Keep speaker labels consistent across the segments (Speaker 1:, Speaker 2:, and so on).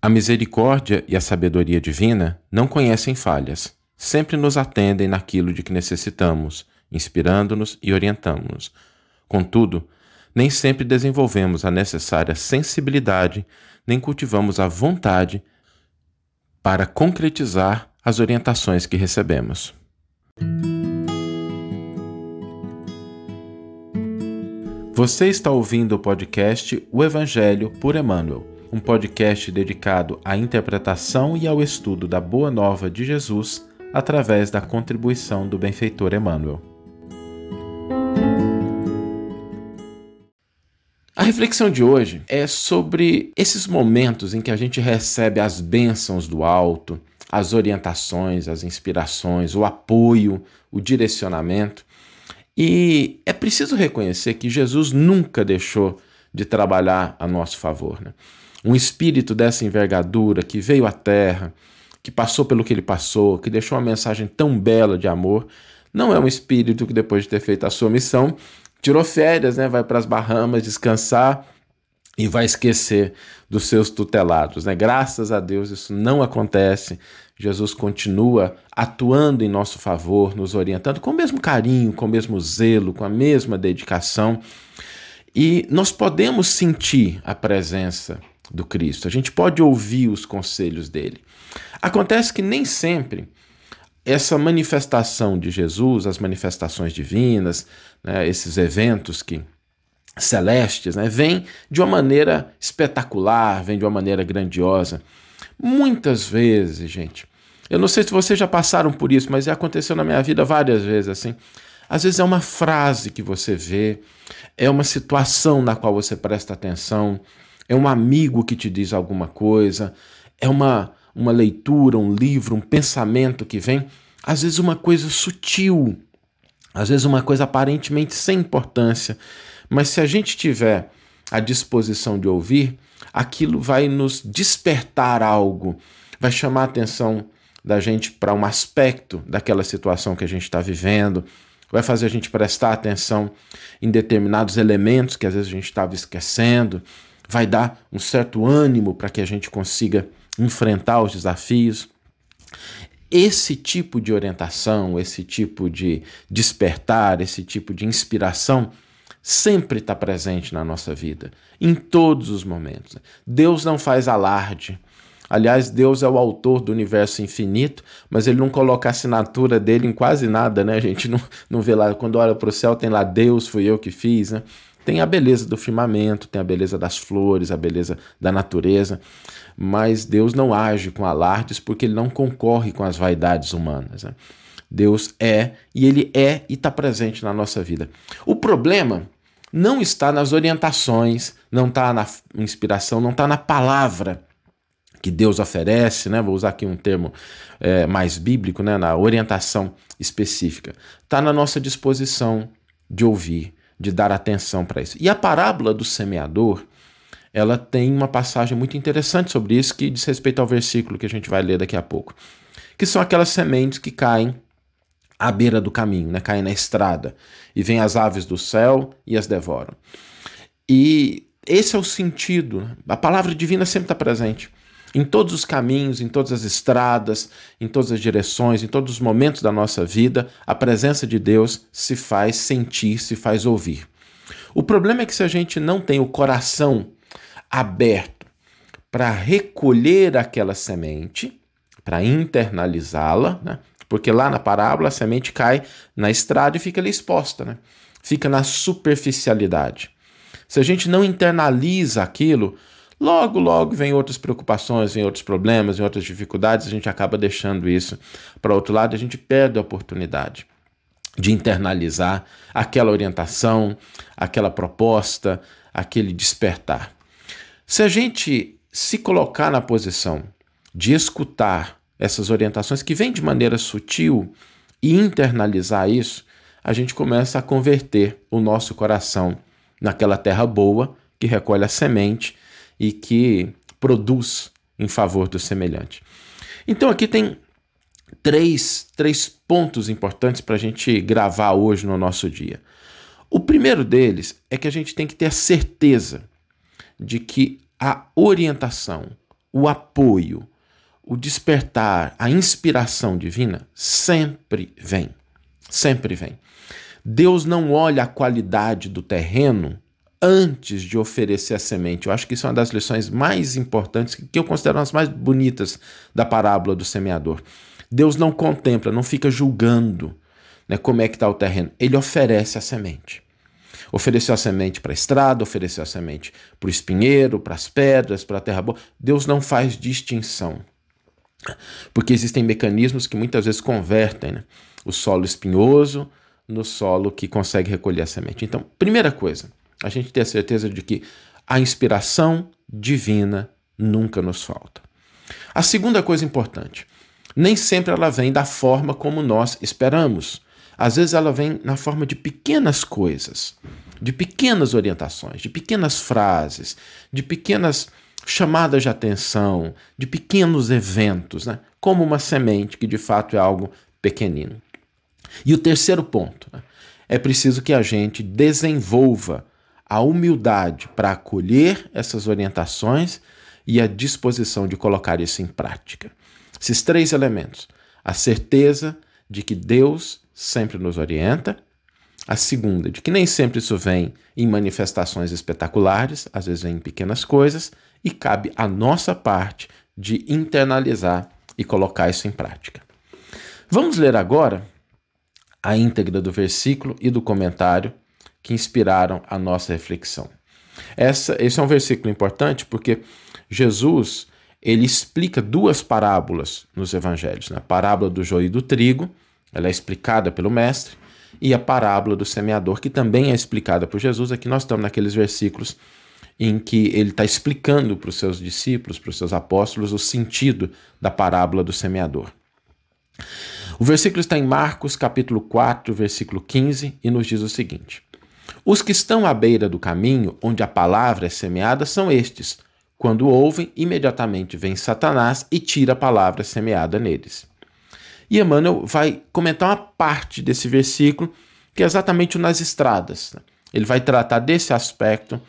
Speaker 1: A misericórdia e a sabedoria divina não conhecem falhas, sempre nos atendem naquilo de que necessitamos, inspirando-nos e orientando-nos. Contudo, nem sempre desenvolvemos a necessária sensibilidade, nem cultivamos a vontade para concretizar as orientações que recebemos. Você está ouvindo o podcast O Evangelho por Emmanuel, um podcast dedicado à interpretação e ao estudo da Boa Nova de Jesus através da contribuição do benfeitor Emmanuel. A reflexão de hoje é sobre esses momentos em que a gente recebe as bênçãos do alto, as orientações, as inspirações, o apoio, o direcionamento e é preciso reconhecer que Jesus nunca deixou de trabalhar a nosso favor. Né? Um espírito dessa envergadura que veio à Terra, que passou pelo que ele passou, que deixou uma mensagem tão bela de amor, não é um espírito que depois de ter feito a sua missão tirou férias, né? vai para as Bahamas descansar e vai esquecer dos seus tutelados. Né? Graças a Deus isso não acontece. Jesus continua atuando em nosso favor, nos orientando com o mesmo carinho, com o mesmo zelo, com a mesma dedicação. E nós podemos sentir a presença do Cristo, a gente pode ouvir os conselhos dele. Acontece que nem sempre essa manifestação de Jesus, as manifestações divinas, né, esses eventos que celestes, né, vem de uma maneira espetacular, vem de uma maneira grandiosa. Muitas vezes, gente, eu não sei se vocês já passaram por isso, mas aconteceu na minha vida várias vezes assim. Às vezes é uma frase que você vê, é uma situação na qual você presta atenção, é um amigo que te diz alguma coisa, é uma, uma leitura, um livro, um pensamento que vem, às vezes uma coisa sutil, às vezes uma coisa aparentemente sem importância, mas se a gente tiver a disposição de ouvir, aquilo vai nos despertar algo, vai chamar a atenção da gente para um aspecto daquela situação que a gente está vivendo, vai fazer a gente prestar atenção em determinados elementos que às vezes a gente estava esquecendo, vai dar um certo ânimo para que a gente consiga enfrentar os desafios. Esse tipo de orientação, esse tipo de despertar, esse tipo de inspiração sempre está presente na nossa vida, em todos os momentos. Deus não faz alarde. Aliás, Deus é o autor do universo infinito, mas ele não coloca a assinatura dele em quase nada, né? A gente não, não vê lá, quando olha para o céu, tem lá Deus, fui eu que fiz, né? Tem a beleza do firmamento, tem a beleza das flores, a beleza da natureza, mas Deus não age com alardes porque ele não concorre com as vaidades humanas. Né? Deus é e ele é e está presente na nossa vida. O problema não está nas orientações, não está na inspiração, não está na palavra que Deus oferece, né? Vou usar aqui um termo é, mais bíblico, né? Na orientação específica. Está na nossa disposição de ouvir, de dar atenção para isso. E a parábola do semeador, ela tem uma passagem muito interessante sobre isso que diz respeito ao versículo que a gente vai ler daqui a pouco, que são aquelas sementes que caem à beira do caminho, né? caem na estrada, e vêm as aves do céu e as devoram. E esse é o sentido. Né? A palavra divina sempre está presente. Em todos os caminhos, em todas as estradas, em todas as direções, em todos os momentos da nossa vida, a presença de Deus se faz sentir, se faz ouvir. O problema é que se a gente não tem o coração aberto para recolher aquela semente, para internalizá-la, né? Porque lá na parábola a semente cai na estrada e fica ali exposta, né? Fica na superficialidade. Se a gente não internaliza aquilo, logo, logo vem outras preocupações, vem outros problemas, vem outras dificuldades, a gente acaba deixando isso para outro lado, a gente perde a oportunidade de internalizar aquela orientação, aquela proposta, aquele despertar. Se a gente se colocar na posição de escutar essas orientações que vêm de maneira sutil e internalizar isso, a gente começa a converter o nosso coração naquela terra boa que recolhe a semente e que produz em favor do semelhante. Então aqui tem três, três pontos importantes para a gente gravar hoje no nosso dia. O primeiro deles é que a gente tem que ter a certeza de que a orientação, o apoio, o despertar, a inspiração divina sempre vem. Sempre vem. Deus não olha a qualidade do terreno antes de oferecer a semente. Eu acho que isso é uma das lições mais importantes, que eu considero as mais bonitas da parábola do semeador. Deus não contempla, não fica julgando né, como é que está o terreno. Ele oferece a semente. Ofereceu a semente para a estrada, ofereceu a semente para o espinheiro, para as pedras, para a terra boa. Deus não faz distinção. Porque existem mecanismos que muitas vezes convertem né? o solo espinhoso no solo que consegue recolher a semente. Então, primeira coisa, a gente ter a certeza de que a inspiração divina nunca nos falta. A segunda coisa importante, nem sempre ela vem da forma como nós esperamos. Às vezes ela vem na forma de pequenas coisas, de pequenas orientações, de pequenas frases, de pequenas chamadas de atenção, de pequenos eventos, né? como uma semente, que de fato é algo pequenino. E o terceiro ponto, né? é preciso que a gente desenvolva a humildade para acolher essas orientações e a disposição de colocar isso em prática. Esses três elementos: a certeza de que Deus sempre nos orienta, a segunda, de que nem sempre isso vem em manifestações espetaculares, às vezes vem em pequenas coisas, e cabe a nossa parte de internalizar e colocar isso em prática. Vamos ler agora a íntegra do versículo e do comentário que inspiraram a nossa reflexão. Essa, esse é um versículo importante porque Jesus ele explica duas parábolas nos evangelhos. Né? A parábola do joio e do trigo, ela é explicada pelo mestre, e a parábola do semeador, que também é explicada por Jesus. Aqui nós estamos naqueles versículos em que ele está explicando para os seus discípulos, para os seus apóstolos, o sentido da parábola do semeador. O versículo está em Marcos, capítulo 4, versículo 15, e nos diz o seguinte: Os que estão à beira do caminho, onde a palavra é semeada, são estes. Quando ouvem, imediatamente vem Satanás e tira a palavra semeada neles. E Emmanuel vai comentar uma parte desse versículo, que é exatamente o nas estradas. Ele vai tratar desse aspecto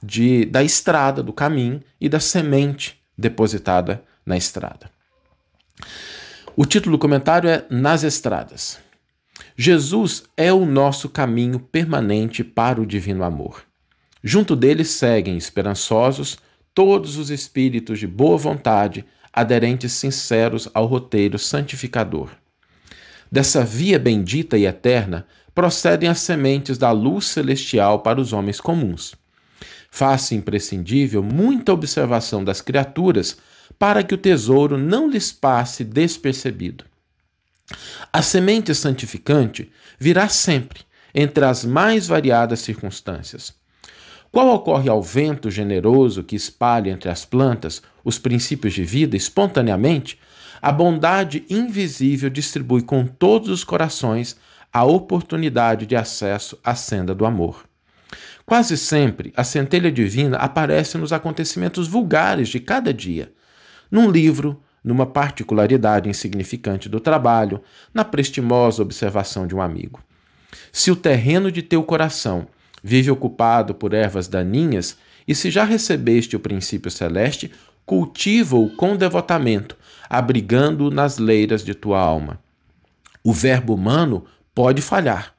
Speaker 1: de, da estrada, do caminho e da semente depositada na estrada. O título do comentário é Nas Estradas. Jesus é o nosso caminho permanente para o divino amor. Junto dele seguem esperançosos todos os espíritos de boa vontade, aderentes sinceros ao roteiro santificador. Dessa via bendita e eterna procedem as sementes da luz celestial para os homens comuns. Faça imprescindível muita observação das criaturas para que o tesouro não lhes passe despercebido. A semente santificante virá sempre, entre as mais variadas circunstâncias. Qual ocorre ao vento generoso que espalha entre as plantas os princípios de vida espontaneamente, a bondade invisível distribui com todos os corações a oportunidade de acesso à senda do amor. Quase sempre, a centelha divina aparece nos acontecimentos vulgares de cada dia, num livro, numa particularidade insignificante do trabalho, na prestimosa observação de um amigo. Se o terreno de teu coração vive ocupado por ervas daninhas, e se já recebeste o princípio celeste, cultiva-o com devotamento, abrigando-o nas leiras de tua alma. O verbo humano pode falhar,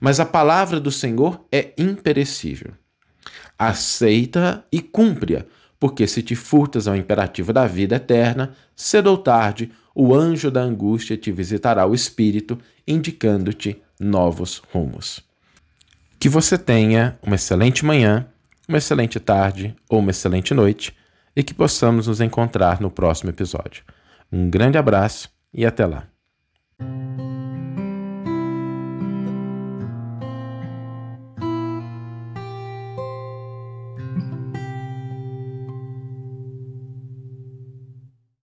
Speaker 1: mas a palavra do Senhor é imperecível. Aceita e cumpre-a, porque se te furtas ao imperativo da vida eterna, cedo ou tarde, o anjo da angústia te visitará o espírito, indicando-te novos rumos. Que você tenha uma excelente manhã, uma excelente tarde ou uma excelente noite e que possamos nos encontrar no próximo episódio. Um grande abraço e até lá.